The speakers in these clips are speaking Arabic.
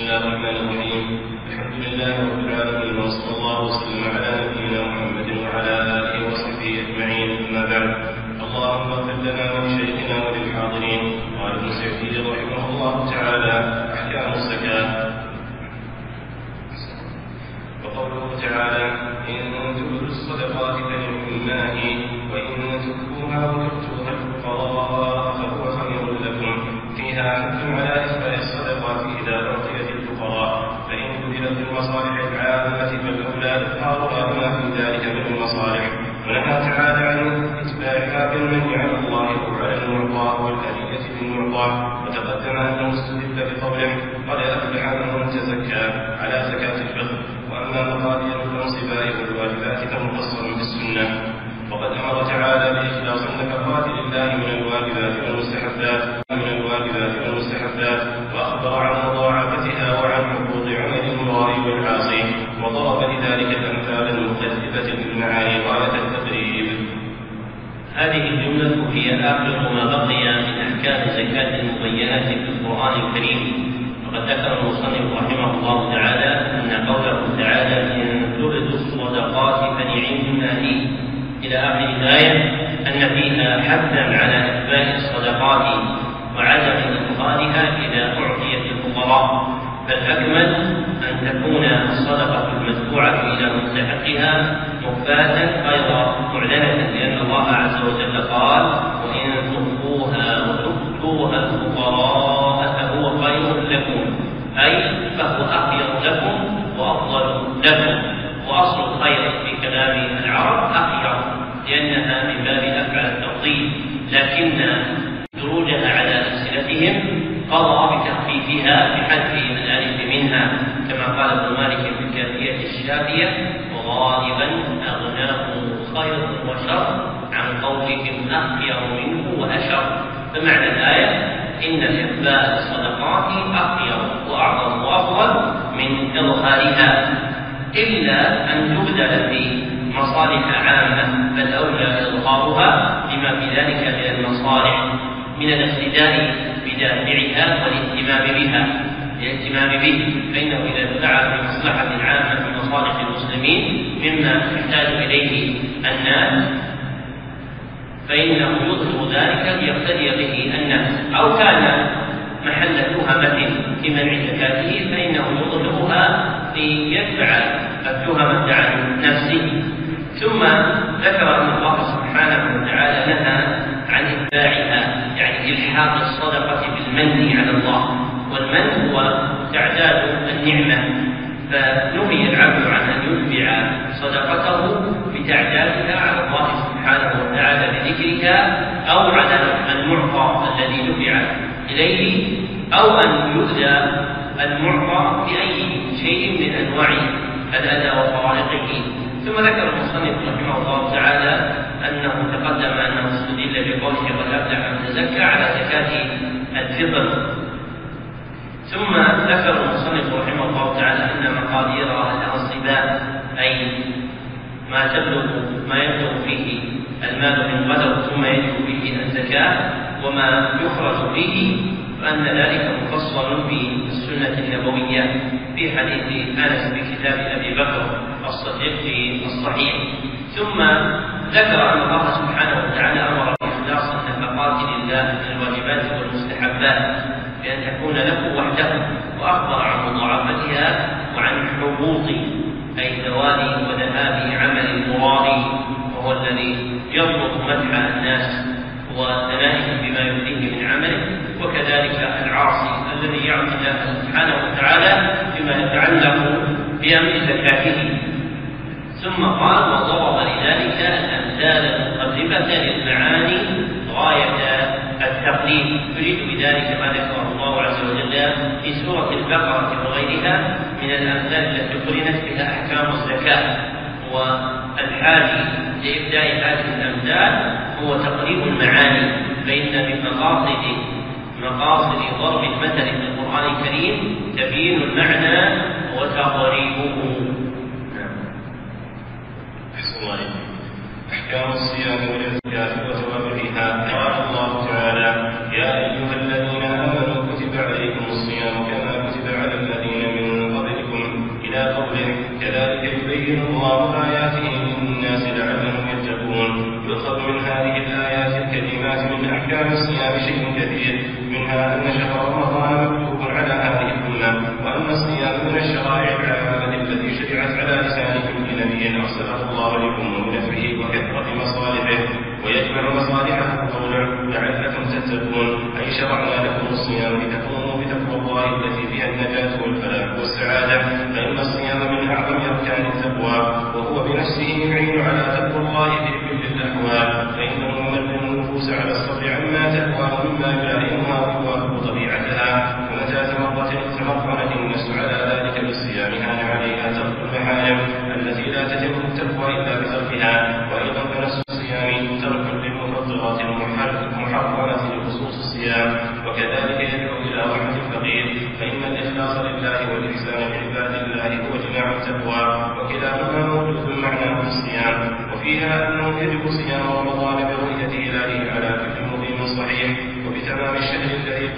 الله الرحمن الرحيم الحمد لله رب العالمين وصلى الله وسلم على نبينا محمد وعلى آله وصحبه أجمعين أما بعد. اللهم اغفر لنا ولشيخنا وللحاضرين. قال ابن سعيد رحمه الله تعالى أحكام الزكاة. وقوله تعالى إن تبدوا الصدقات فنعم وإن تخفوها هذه الجملة هي آخر ما بقي من أحكام زكاة المبينات في القرآن الكريم. وقد ذكر المصنف رحمه الله تعالى أن قوله تعالى إن تبدوا الصدقات فنعم هي إلى آخر الآية أن فيها حثا على إتباع الصدقات وعدم إدخالها إذا أعطيت الفقراء. فالأكمل أن تكون الصدقة المدفوعة إلى مستحقها مخفاة غير معلنة لأن الله عز وجل قال وإن تخفوها وتؤتوها الفقراء فهو خير لكم أي فهو أخير لكم وأفضل لكم وأصل الخير في كلام العرب أخير لأنها من باب أفعل التفضيل لكن دروجها على ألسنتهم قضى بتخفيفها بحذف الألف منها كما قال ابن مالك في الكافية الشافية وغالبا أغناه خير وشر عن قولهم أخير منه وأشر. فمعنى الآية إن إخفاء الصدقات أخير وأعظم وأفضل من إظهارها إلا أن تبذل في مصالح عامة فالأولى إظهارها لما في ذلك من المصالح من الاقتداء بدافعها والاهتمام بها. الاهتمام به فإنه إذا دفع في مصلحة عامة من مصالح المسلمين مما يحتاج إليه الناس فإنه يظهر ذلك ليقتدي به الناس. أو كان محل تهمة في منع زكاته فإنه يظهرها ليدفع التهمة عن نفسه. ثم ذكر أن الله سبحانه وتعالى نهى عن إتباعها يعني إلحاق الصدقة بالمن على الله. والمن هو تعداد النعمة. فنهي العبد عن أن يتبع صدقته بتعدادها على الله سبحانه وتعالى بذكرها أو على المعطى الذي دفع إليه أو أن يؤذى المعطى بأي شيء من أنواع الأذى وطرائقه ثم ذكر المصنف رحمه الله تعالى أنه تقدم أنه استدل بقوله أفلح من تزكى على زكاة الفطر ثم ذكر المصنف رحمه الله تعالى أن مقادير الأنصباء أي ما تبلغ ما يبلغ فيه المال من قدر ثم يجب فيه الزكاة وما يخرج فيه فأن ذلك مفصل في السنة النبوية في حديث أنس في كتاب أبي بكر الصديق في الصحيح. ثم ذكر أن الله سبحانه وتعالى أمر بإخلاص النفقات لله من الواجبات والمستحبات بأن تكون له وحده وأخبر عن مضاعفتها وعن حبوط أي زوال وذهاب عمل المرائي وهو الذي يطلب مدح الناس وثنائهم بما يؤذيه من عمله وكذلك العاصي الذي يعصي الله سبحانه وتعالى بما يتعلق بأمر زكاته. ثم قال وضرب لذلك الأمثال المقربة للمعاني غاية التقليد. يريد بذلك ما ذكره الله عز وجل في سورة البقرة وغيرها من الأمثال التي قرنت بها أحكام الزكاة. والحاجي لإبداء هذه الأمثال هو تقريب المعاني فإن من مقاصد مقاصد ضرب المثل في القرآن الكريم تبيين المعنى وتقريبه. أحكام الصيام والزكاة كان فيها الصيام شيء كثير منها أن شهر رمضان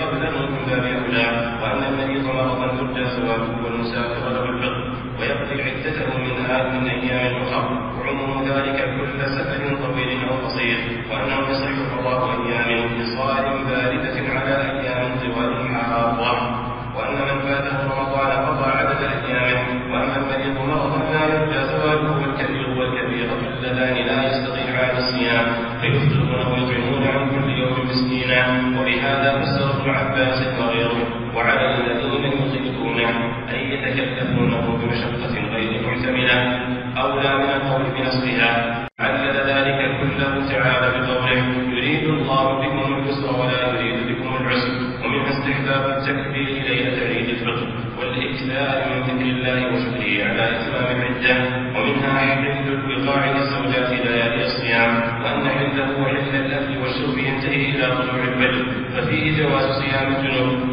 قبل من باب أولى وأن المريض مرضا يرجى زواجه والمسافر له الفطر ويقضي عدته من من أيام أخر وعموم ذلك كل سفر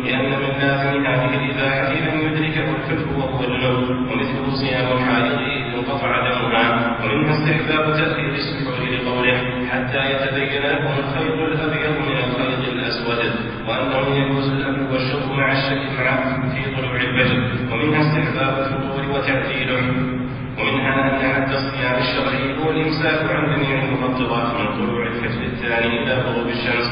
لأن من لازم هذه الإباحة لم يدركه الحب وهو الجنوب ومثله صيام الحائض إذ انقطع دمها ومنها استحباب تأخير السحور لقوله حتى يتبين لهم الخيط الأبيض من الخيط الأسود وأنه يجوز الأكل والشرب مع الشك معه في طلوع الفجر ومنها استحباب الفطور وتعديله. ومنها أن حد الصيام الشرعي هو الإمساك عن جميع المفطرات من طلوع الفجر الثاني إلى غروب الشمس.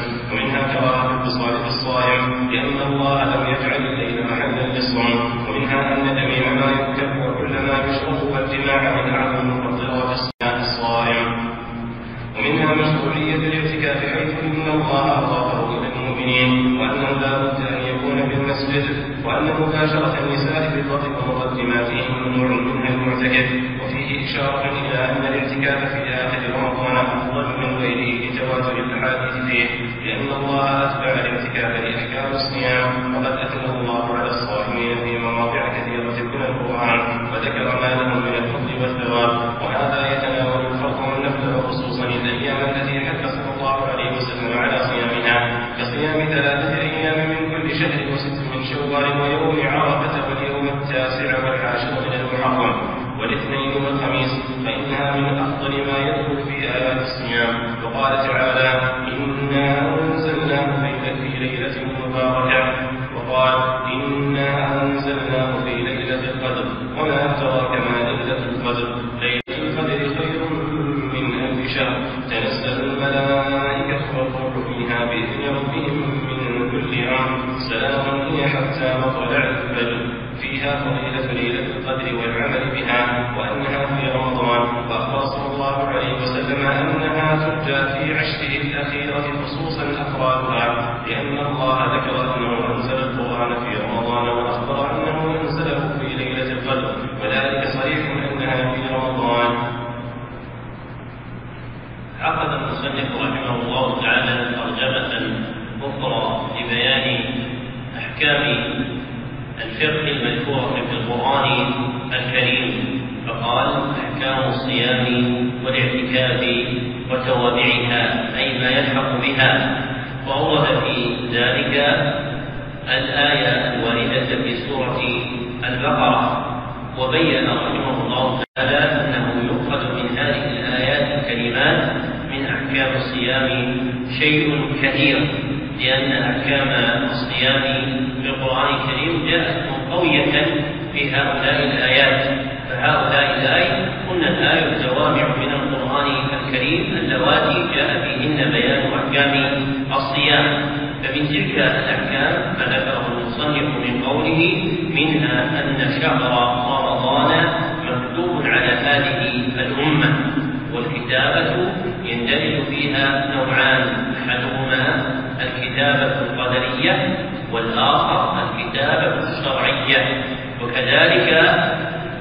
الكتابة يندرج فيها نوعان أحدهما الكتابة القدرية والآخر الكتابة الشرعية وكذلك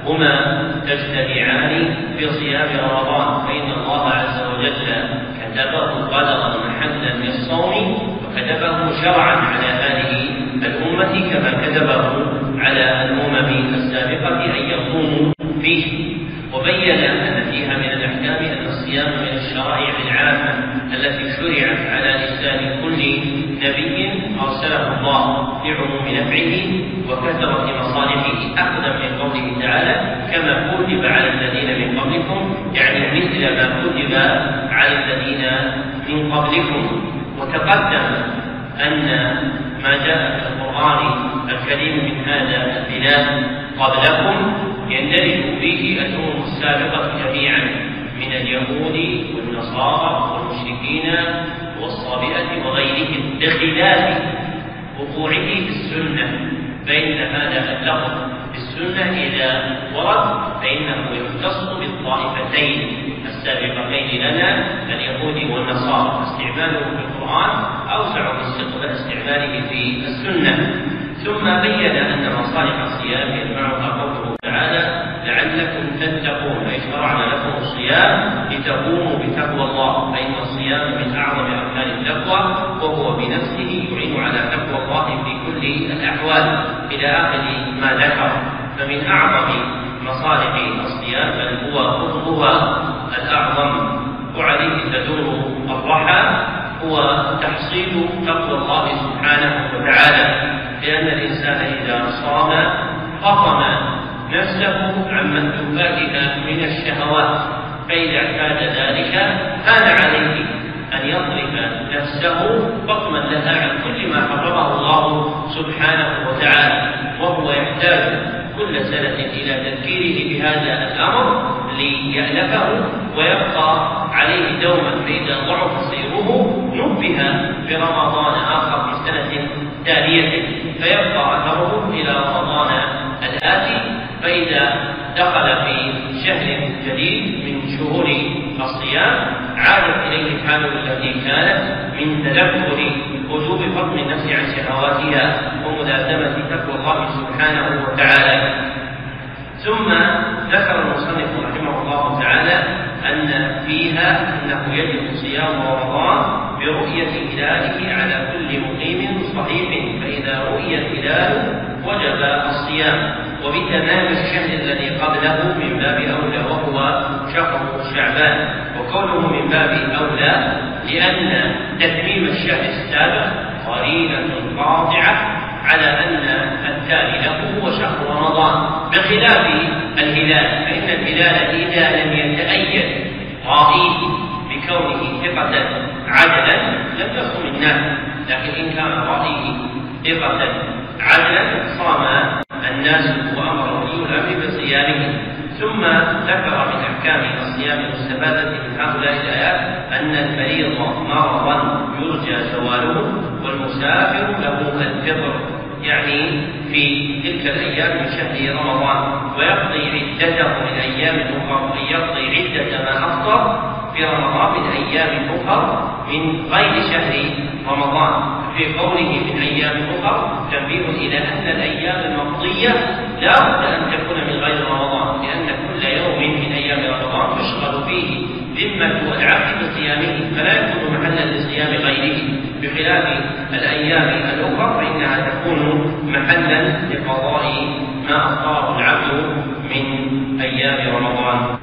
هما تجتمعان في صيام رمضان فإن الله عز وجل كتبه قدرا محلا للصوم وكتبه شرعا على هذه الأمة كما كتبه على الأمم السابقة أن يصوموا فيه. وبين أن فيها من الأحكام أن من الشرائع العامة التي شرعت على لسان كل نبي أرسله الله لعموم نفعه وكثرة مصالحه أخذا من قوله تعالى كما كتب على الذين من قبلكم يعني مثل ما كتب على الذين من قبلكم. وتقدم أن ما جاء في القرآن الكريم من هذا البلاد قبلكم يندرج فيه الأمم السابقة جميعا. اليهود والنصارى والمشركين والصابئة وغيرهم بخلاف وقوعه في السنة فإن هذا اللفظ في السنة إذا ورد فإنه يختص بالطائفتين السابقتين لنا اليهود والنصارى استعماله في القرآن أوسع من استعماله في السنة. ثم بين أن مصالح الصيام يجمعها قوله تعالى لعلكم تتقون أي شرعنا لكم الصيام لتقوموا بتقوى الله فإن الصيام من أعظم أركان التقوى وهو بنفسه يعين على تقوى الله في كل الأحوال. إلى آخر ما ذكر فمن أعظم مصالح الصيام بل هو قطبها الأعظم وعليه تدور الرحى هو تحصيل تقوى الله سبحانه وتعالى لأن الإنسان إذا صام فطم نفسه عن مندوباتها من الشهوات. فإذا اعتاد ذلك كان عليه أن يصرف نفسه بطما لها عن كل ما حرمه الله سبحانه وتعالى. وهو يحتاج كل سنة إلى تذكيره بهذا الأمر ليألفه ويبقى عليه دوما فإذا ضعف سيره نبه برمضان آخر في سنة تالية فيبقى أثره إلى رمضان الآتي فإذا دخل في شهر جديد من شهور الصيام عادت إليه الحال التي كانت من تذكر وجوب فضل النفس عن شهواتها وملازمة تقوى الله سبحانه وتعالى. ثم ذكر المصنف رحمه الله تعالى أن فيها أنه يجب صيام رمضان برؤية هلاله على كل مقيم صحيح فإذا رؤي الهلال وجب الصيام. وبتمام الشهر الذي قبله من باب أولى وهو شهر شعبان. وكونه من باب أولى لأن تتميم الشهر السابق قرينة قاطعة على أن التالي له هو شهر رمضان. بخلاف الهلال فإن الهلال إذا لم يتأيد رائيه بكونه ثقة عدلا لم يصم الناس لكن إن كان رائيه ثقة عدلا صام الناس وأمر ولي الأمر بصيامه ثم ذكر من أحكام الصيام المستفادة من هؤلاء الآيات أن المريض مرضا يرجى زواله والمسافر له الفطر يعني في تلك الأيام من شهر رمضان ويقضي عدته من أيام أخرى يقضي عدة ما أفطر في رمضان من أيام أخرى من غير شهر رمضان. في قوله من أيام أخرى تنبيه إلى أن الأيام المقضية لا بد أن تكون من غير رمضان لأن كل يوم من أيام رمضان تشغل فيه ذمة العبد بصيامه فلا يكون محلا لصيام غيره. بخلاف الأيام الأخرى فإنها تكون محلا لقضاء ما أفطره العبد من أيام رمضان.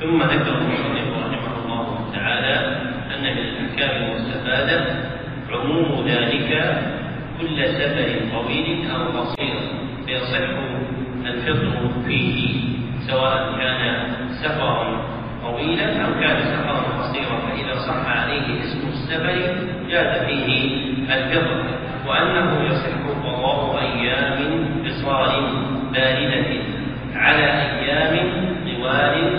ثم ذكر المصنف تعالى أن من الأحكام المستفادة عموم ذلك كل سفر طويل أو قصير فيصح الفطر فيه سواء كان سفرا طويلا أو كان سفرا قصيرا. فإذا صح عليه اسم السفر جاز فيه الفطر وأنه يصح قضاء أيام قصار باردة على أيام طوال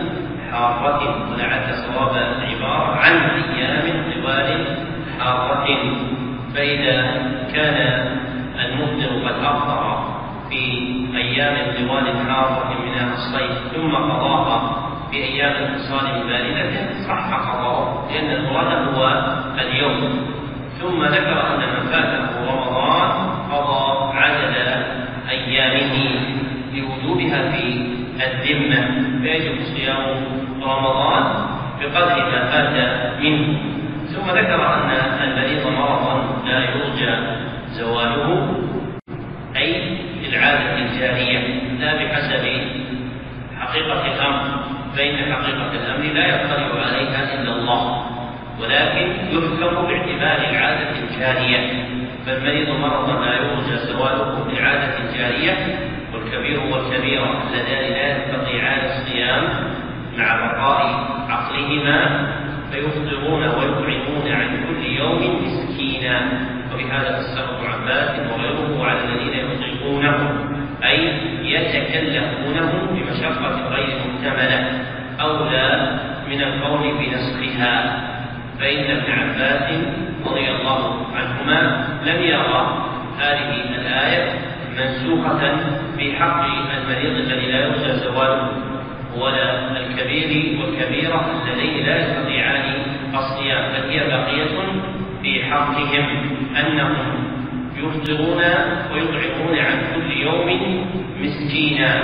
حارة ولعل صواب العبارة عن أيام طوال حارة فإذا كان المفطر قد أفطر في أيام طوال حارة من الصيف ثم قضاها في أيام اتصال باردة صح قضاءه لأن المراد هو اليوم. ثم ذكر أن من فاته رمضان قضى عدد صيامه لوجوبها في الذمة فيجب صيام رمضان بقدر ما فات منه. ثم ذكر أن المريض مرضا لا يرجى زواله أي بالعادة الجارية لا بحسب حقيقة الأمر. فإن حقيقة الأمر لا يطلع عليها إلا الله ولكن يحكم باعتبار العادة الجارية. فالمريض مرضا لا يرجى زواله بعادة جارية والكبير والكبيرة اللذان لا يستطيعان الصيام مع بقاء عقلهما فيفطرون ويطعمون عن كل يوم مسكينا. وبهذا فسره عباس وغيره على الذين يطيقونه أي يتكلفونهم بمشقة غير محتملة أولى من القول بنسخها. فإن ابن عباس رضي الله عنهما لم يرى هذه الآية منسوخة في حق المريض الذي لا يرجى زواله. ولا الكبير والكبيرة اللذين لا يستطيعان الصيام بل هي باقية في حقهم أنهم يفطرون ويطعمون عن كل يوم مسكينا.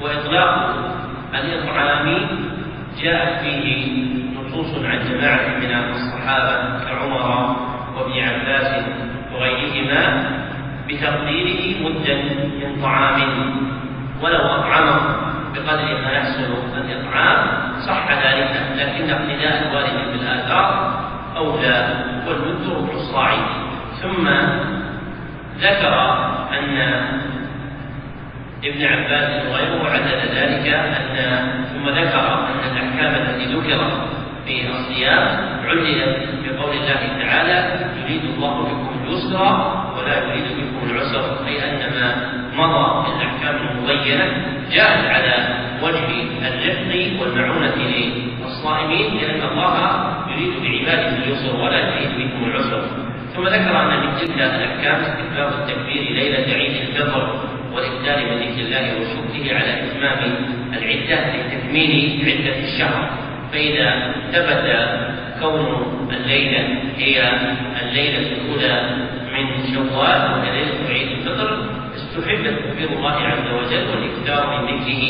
وإطلاق الإطعام جاءت فيه نصوص عن جماعة من الصحابة كعمر وابن عباس وغيرهما بتقديره مدا من طعام. ولو أطعمه بقدر ما يحصل الإطعام صح ذلك لكن اقتداء الوالد بالآثار أولى والمد ربع الصاع. ثم ذكر أن ابن عباس وغيره عدد ذلك أن ثم ذكر أن الأحكام التي ذكرت في الصيام عللت بقول الله تعالى يريد الله بكم اليسر ولا يريد بكم العسر. أي أن ما مضى من الأحكام المبينة جاءت على وجه الرفق والمعونة للصائمين لأن الله يريد بعباده اليسر ولا يريد بكم العسر. ثم ذكر أن من تلك الأحكام استحباب التكبير ليلة عيد الفطر والإكثار من ذكر الله وشكره على إتمام العدة لتكميل عدة الشهر. فإذا ثبت كون الليلة هي الليلة الأولى من شوال ليلة عيد استحب تكبير الله عز وجل والإكثار من ذكره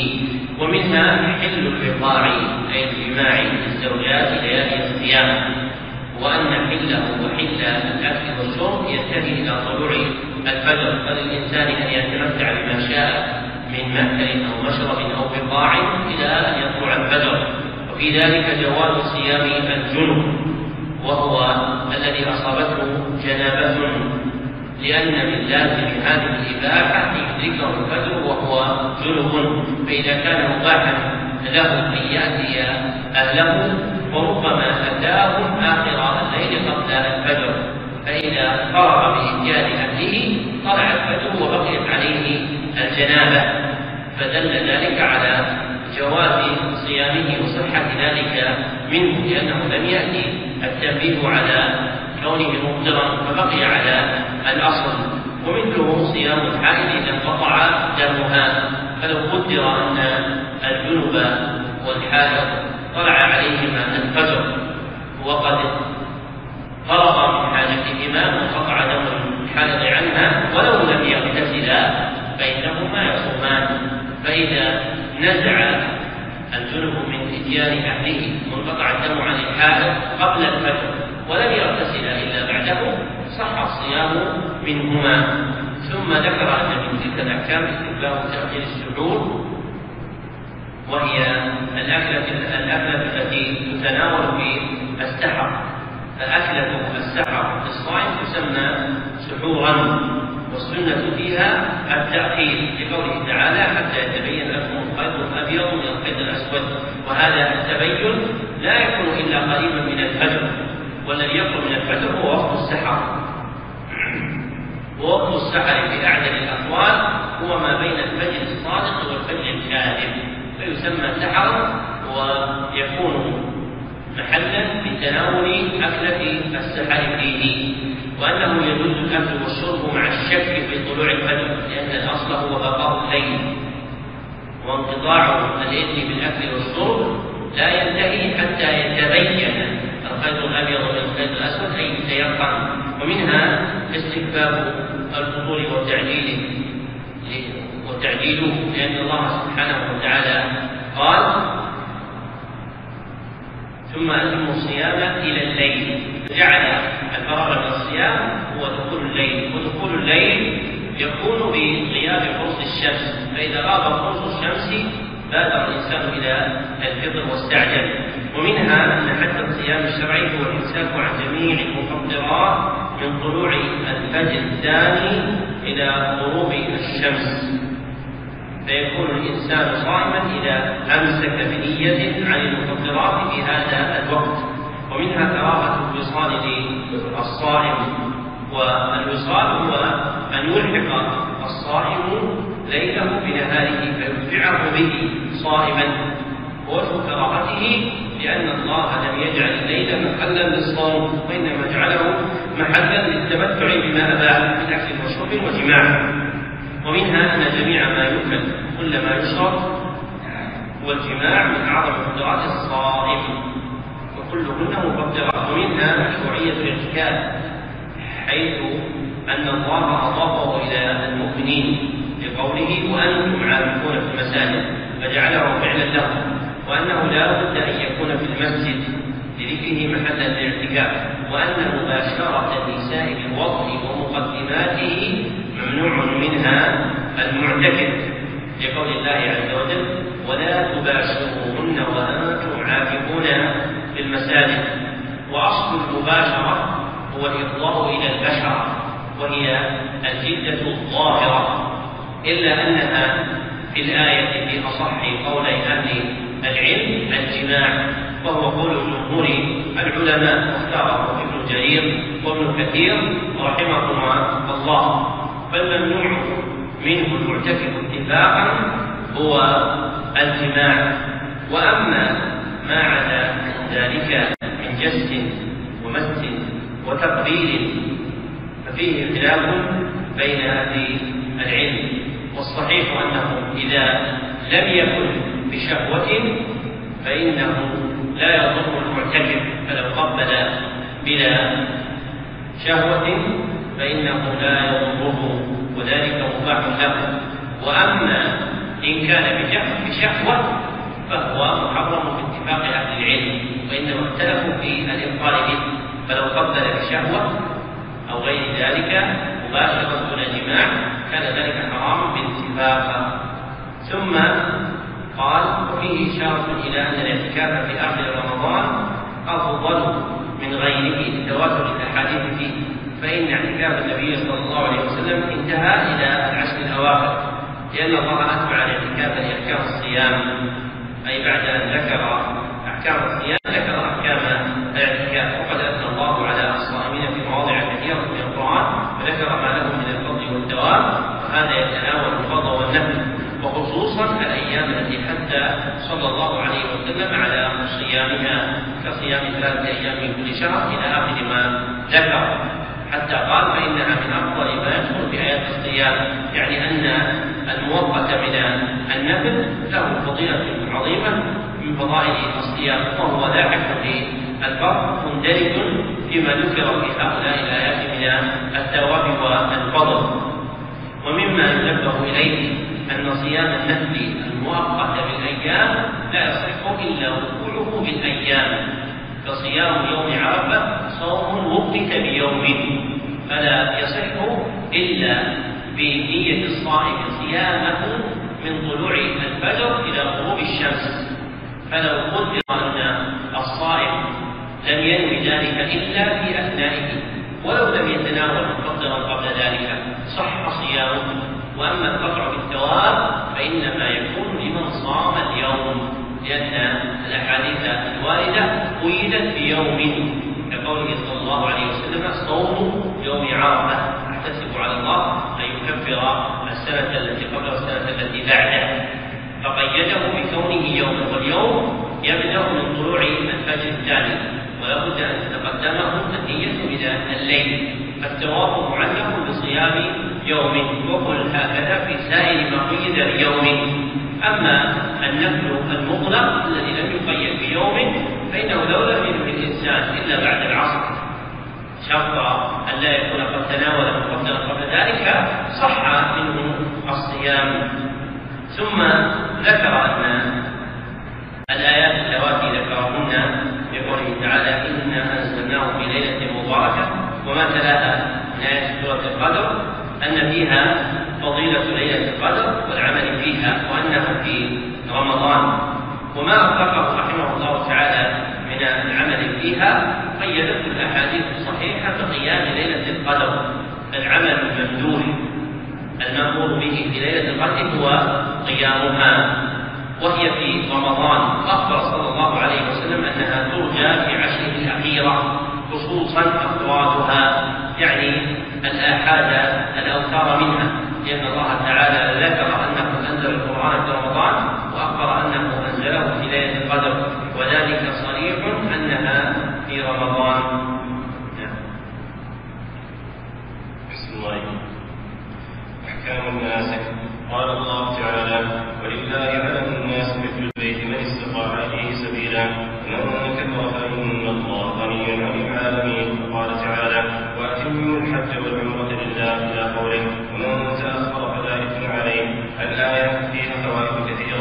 ومنها حل الرقاع أي الجماع الزوجات ليالي الصيام. وأن حله وحل الأكل والشرب ينتهي إلى طلوع الفجر. فللإنسان أن يتمتع بما شاء من مأكل أو مشرب أو بقاع إلى أن يطلع الفجر. وفي ذلك جواز صيام الجنب وهو الذي أصابته جنابة لأن من لازم هذه الإباحة يدركه الفجر وهو جنب فإذا كان مباحا له أن يأتي أهله وربما أتاهم آخر الليل قبل الفجر. فإذا فرغ بإتيان أهله طلع الفجر وبقيت عليه الجنابة. فدل ذلك على جواز صيامه وصحة ذلك منه لأنه لم يأتي التنبيه على كونه مفطرا فبقي على الأصل. ومثله صيام الحائض إذا انقطع دمها فلو قدر أن الجنب والحائض طلع عليهما الفجر وقد فرغ من حاجتهما وانقطع دم الحائض عنها ولو لم يغتسلا فإنهما يصومان. فإذا نزع الجنب من إتيان أهله وانقطع الدم عن الحائض قبل الفجر ولم يغتسلا إلا بعده صح الصيام منهما. ثم ذكر أن من تلك الأحكام استحباب تأخير السحور وهي الأكلة الأكلة التي تتناول في السحر. فأكلة السحر في الصائم تسمى سحورا والسنة فيها التأخير لقوله تعالى حتى يتبين لكم الخيط الأبيض من الخيط الأسود وهذا التبين لا يكون إلا قريبا من الفجر. والذي يقرب من الفجر هو وقت السحر. ووقت السحر في أعدل الأقوال هو ما بين الفجر الصادق والفجر الكاذب. فيسمى سحرا ويكون محلا لتناول أكلة السحر فيه. وأنه يجوز الأكل والشرب مع الشك في طلوع الفجر لأن الأصل هو بقاء الليل. وانقطاع الإذن بالأكل والشرب لا ينتهي حتى يتبين الخيط الأبيض من الأسود أي يتيقن ومنها استكفاف الفطور والتعجيل وتعجيله لأن الله سبحانه وتعالى قال ثم أتموا الصيام إلى الليل. جعل الفراغ من الصيام هو دخول الليل ودخول الليل يكون بغياب قرص الشمس فإذا غاب قرص الشمس بادر الإنسان إلى الفطر واستعجل. ومنها أن حد الصيام الشرعي هو الإمساك عن جميع المفطرات من طلوع الفجر الثاني إلى غروب الشمس. فيكون الإنسان صائما إذا أمسك بنية عن المفطرات في هذا الوقت. ومنها كراهة الوصال للصائم. والوصال هو أن يلحق الصائم ليله بنهاره فيتبعه به صائما. ووجه كراهته لأن الله لم يجعل الليل محلا للصوم وإنما جعله محلا للتمتع بما أباح من أكل وشرب وجماع. ومنها أن جميع ما يؤكل كل ما يشرب والجماع من أعظم قدرات الصائم. وكلهن مفطرات ومنها مشروعية الاعتكاف حيث أن الله أضافه إلى المؤمنين بقوله وأنتم عاكفون في المساجد فجعله فعلا لهم. وأنه لا بد أن يكون في المسجد لذكره محلا للاعتكاف وأن مباشرة النساء بالوضع ومقدماته ممنوع منها المعتكف. لقول الله عز وجل ولا تباشروهن وأنتم عاكفون في المساجد وأصل المباشرة هو الإفضاء إلى البشرة وهي الجدة الظاهرة إلا أنها في الآية في أصح قولي أهل العلم الجماع وهو قول جمهور العلماء واختاره ابن جرير وابن كثير رحمهما الله. فالممنوع منه المعتكف اتفاقا هو الجماع. وأما ما عدا ذلك من جس ومس وتقبيل ففيه خلاف بين أهل العلم. والصحيح أنه إذا لم يكن بشهوة فإنه لا يضر المعتكف فلو قبل بلا شهوة فإنه لا يضره وذلك مباح له. وأما إن كان بشهوة فهو محرم باتفاق أهل العلم وإنما اختلفوا في الإبطال به. فلو قبل بشهوة أو غير ذلك مباشرة دون جماع كان ذلك حراما باتفاق. ثم قال وفيه إشارة إلى أن الاعتكاف في آخر رمضان أفضل من غيره لتواتر الأحاديث فيه فإن اعتكاف النبي صلى الله عليه وسلم انتهى إلى العشر الأواخر لأن الله أتبع الاعتكاف لأحكام الصيام أي بعد أن ذكر أحكام الصيام ذكر أحكام الاعتكاف وقد أثنى الله على الصائمين في مواضع كثيرة من القرآن وذكر ما لهم من الفضل والثواب وهذا يتناول الفضل والنفل وخصوصا الأيام التي حتى صلى الله عليه وسلم على صيامها كصيام ثلاثة أيام من كل شهر إلى آخر ما ذكر. حتى قال فإنها من أفضل ما يدخل في آيات الصيام. يعني أن الموقت من النفل له فضيلة عظيمة من فضائل الصيام وهو لاحق للفرق مندرج فيما ذكر في هؤلاء الآيات من الثواب والفضل. ومما ينبه إليه أن صيام النفل المؤقت بالأيام لا يصح إلا وقوعه بالأيام فصيام يوم عرفة صوم وقت بيوم فلا يصح إلا بنية الصائم صيامه من طلوع الفجر إلى غروب الشمس. فلو قدر أن الصائم لم ينوي ذلك إلا في أثنائه ولو لم يتناول مفطرا قبل ذلك صح صيامه وأما القطع بالثواب فإنما يكون لمن صام اليوم لأن الأحاديث الواردة قيدت بيوم كقوله صلى الله عليه وسلم صوم يوم عرفة. أحتسب على الله أن يكفر السنة التي قبله والسنة التي بعده فقيده بكونه يوما واليوم يبدأ من طلوع الفجر الثاني ولا بد أن تتقدمه النيه إلى الليل. فالثواب معلق بصيام يوم وقل هكذا في سائر ما قيد بيوم أما النفل المطلق الذي لم يقيد بيوم فإنه لو لم ينوي الإنسان إلا بعد العصر. شرط أن لا يكون قد تناول مفضلا قبل ذلك صح منه الصيام. ثم ذكر أن الآيات اللواتي ذكرهن بقوله تعالى إنا أنزلناه في ليلة مباركة وما تلاها من آيات سورة القدر. أن فيها فضيلة ليلة القدر والعمل فيها وأنها في رمضان. وما أطلقه رحمه الله تعالى من العمل فيها قيدته الأحاديث الصحيحة بقيام ليلة القدر. العمل الممدوح المأمور به في ليلة القدر هو قيامها وهي في رمضان. أخبر صلى الله عليه وسلم أنها ترجى في عشره الأخيرة خصوصا أفرادها يعني الآحاد الأوتار منها لأن الله تعالى ذكر أنه أنزل القرآن في رمضان وأخبر أنه أنزله في ليلة القدر وذلك صريح أنها في رمضان. أحكام المناسك قال الله تعالى ولله على الناس مثل البيت من استطاع إليه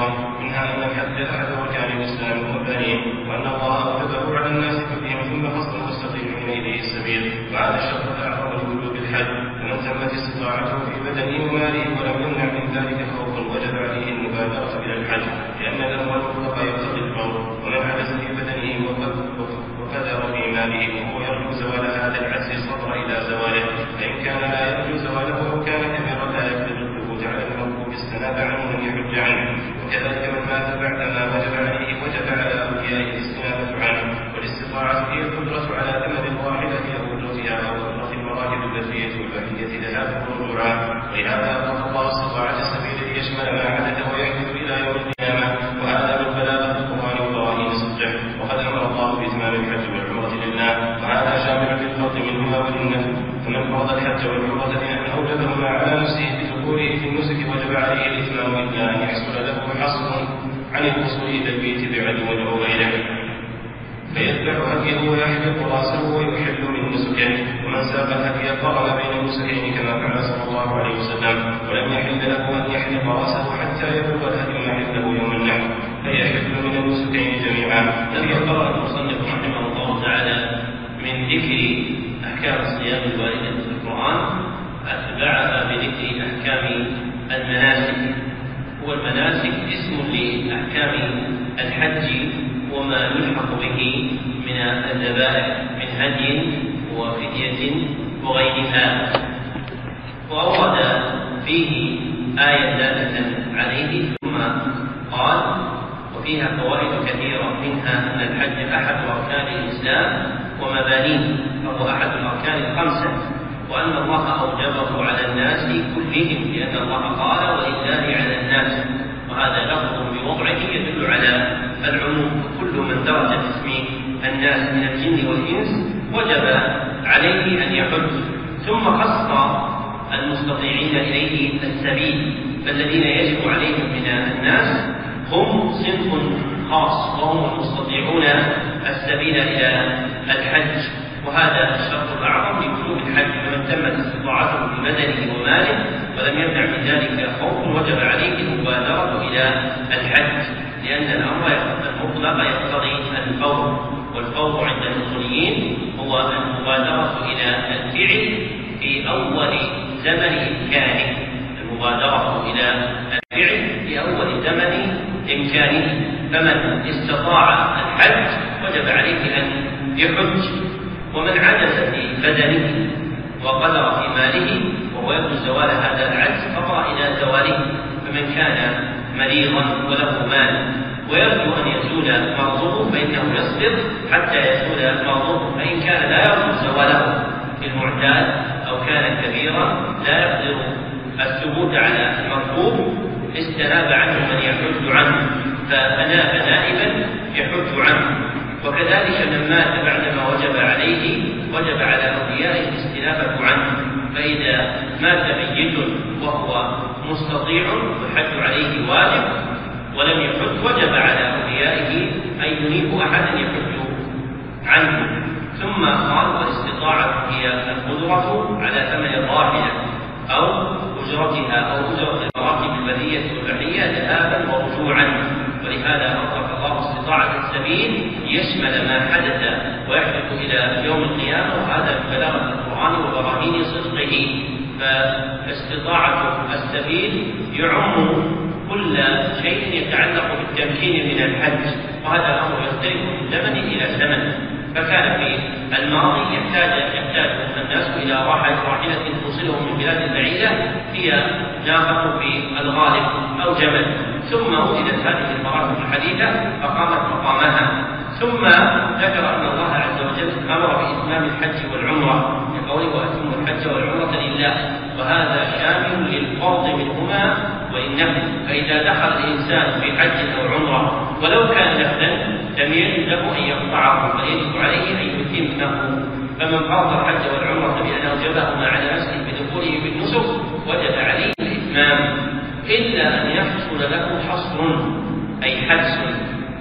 كثيرة منها أن الحج أحد أركان الإسلام ومبانيه وأن الله أوجبه على الناس كلهم ثم فصل المستقيم من إليه السبيل. وهذا الشرط الأعظم لوجوب الحج فمن تمت استطاعته في بدنه وماله ولم يمنع من ذلك خوف وجب عليه المبادرة إلى الحج لأن له المطلق يقتضي الفور ومن عجز في بدنه وقدر في ماله وهو يرجو زوال هذا العجز صبر إلى زواله فإن كان لا يرجو زواله أو كان كبيرا لا يقدر الثبوت على المطلوب استناب عنه من يحج عنه وكذلك من مات بعد ما وجب عليه وجب على أوليائه الاستنابة عنه والاستطاعة هي القدرة على ثمن الواحدة أو أجرتها أو أجرة المراكب البشرية والبحرية لها فروعا ولهذا أطلق الله استطاعة السبيل ليشمل ما حدث ويحدث إلى يوم القيامة وهذا من بلاغة القرآن وبراهين صدقه وقد أمر الله بإتمام الحج والعمرة لله وهذا شامل للفرد منهما وللنفل فمن فرض الحج والعمرة لأن أوجبهما على نفسه بدخوله في النسك وجب عليه الإتمام إلا أن يحصل له حصر عن الوصول إلى البيت بعدو أو غيره فيذبح ويحلق رأسه ويحل من نسكه ومن ساق الهدي قرن بين النسكين كما فعل صلى الله عليه وسلم. ولم يحل له أن يحلق رأسه حتى يبلغ الهدي محله يوم النحر. فيحل من النسكين جميعا. لم قرأ المصنف رحمه الله تعالى من ذكر أحكام الصيام الواردة في القرآن. أتبعها بذكر أحكام المناسك. هو المناسك اسم لأحكام الحج وما من الذبائح من هدي وفدية وغيرها. وأورد فيه آية دالة عليه ثم قال وفيها فوائد كثيرة منها أن الحج أحد أركان الإسلام ومبانيه فهو أحد الأركان الخمسة وأن الله أوجبه على الناس كلهم لأن الله قال ولله على الناس وهذا لفظ بوضعه يدل على العموم كل من درج اسم الناس من الجن والإنس وجب عليه أن يحج. ثم خص المستطيعين إليه السبيل. فالذين يجب عليهم من الناس هم صنف خاص وهم المستطيعون السبيل إلى الحج. وهذا الشرط الأعظم لوجوب الحج. فمن تمت استطاعته ببدنه وماله ولم يمنع من ذلك خوف وجب عليه المبادرة إلى الحج. لأن الأمر المطلق يقتضي الفور. والفور عند الأصوليين هو المبادرة إلى الفعل في أول زمن إمكانه. المبادرة إلى الفعل في أول زمن إمكانه. فمن استطاع الحج وجب عليه أن يحج ومن عجز في بدنه وقدر في ماله وهو يرجو زوال هذا العجز فطر إلى زواله. فمن كان مريضا وله مال ويرجو أن يزول مرضه فإنه يصبر حتى يزول مرضه فإن كان لا يرجو زواله في المعتاد أو كان كبيرا لا يقدر الثبوت على المرغوب استناب عنه من يحج عنه فأناب نائبا يحج عنه. وكذلك من مات بعدما وجب عليه وجب على أوليائه الاستنابة عنه. فإذا مات ميت وهو مستطيع والحج عليه واجب. ولم يحج وجب على أوليائه أن ينيبوا أحدا يحج عنه. ثم قال والاستطاعة هي القدرة على ثمن الراحلة أو أجرتها أو أجرة المراكب البرية والبحرية ذهابا ورجوعا. ولهذا أطلق الله استطاعة السبيل يشمل ما حدث ويحدث إلى يوم القيامة وهذا من بلاغة القرآن وبراهين صدقه. فاستطاعة السبيل يعم كل شيء يتعلق بالتمكين من الحج وهذا الأمر يختلف من زمن إلى زمن. فكان في الماضي يحتاج يحتاج الناس إلى راحله راحلة توصلهم من بلاد بعيدة هي ناقة في الغالب أو جمل ثم وجدت هذه المراكب الحديثة فقامت مقامها. ثم ذكر أن الله عز وجل أمر بإتمام الحج والعمرة. بقوله واتموا الحج والعمرة لله وهذا شامل للفرض منهما وانه فإذا دخل الإنسان في حج أو عمرة ولو كان نفلا لم يجد له أن يقطعه بل يجب عليه أن يتمه فمن فرض الحج والعمرة بأن اوجبهما على نفسه بدخوله بالنسك وجب عليه الإتمام. إلا أن يحصل له حصر أي حبس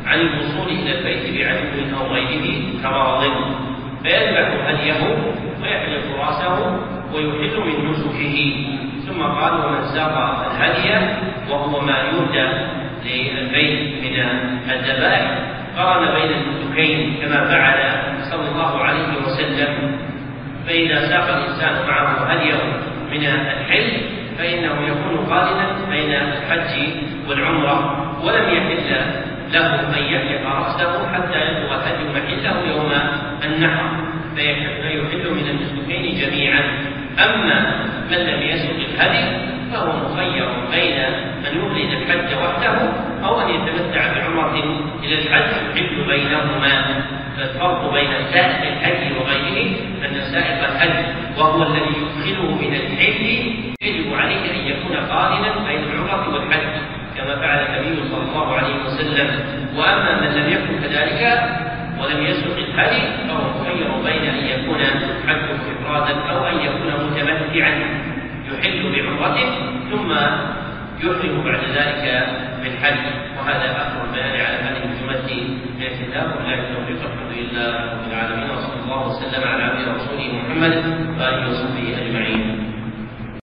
عن الوصول إلى البيت بعدو أو غيره كمرض فيذبح هديه ويحلق رأسه ويحل من نسكه. ثم قال ومن ساق الهدي وهو ما يهدى للبيت من الذبائح قرن بين النسكين كما فعل صلى الله عليه وسلم. فإذا ساق الإنسان معه هديه من الحل فإنه يكون قارنا بين الحج والعمرة ولم يحل له أن يحلق رأسه حتى يبلغ الهدي محله يوم النحر. فيحل من النسكين جميعا. أما من لم يسق الهدي فهو مخير بين أن يولد الحج وحده أو أن يتمتع بعمرة إلى الحج يحل بينهما. الفرق بين سائق الحج وغيره أن سائق الحج وهو الذي يدخله من الحل يجب عليه أن يكون قارنا بين العمرة والحج كما فعل النبي صلى الله عليه وسلم. وأما من لم يكن كذلك ولم يسلك الهدي فهو مخير بين أن يكون حجه إفرادا أو أن يكون متمتعا يحل بعمرته ثم يحرم بعد ذلك بالحج. وهذا اخر البيان على هذه الجمله من الكتاب والله التوفيق الحمد لله رب العالمين. وصلى الله وسلم على عبده ورسوله محمد وآله وصحبه أجمعين.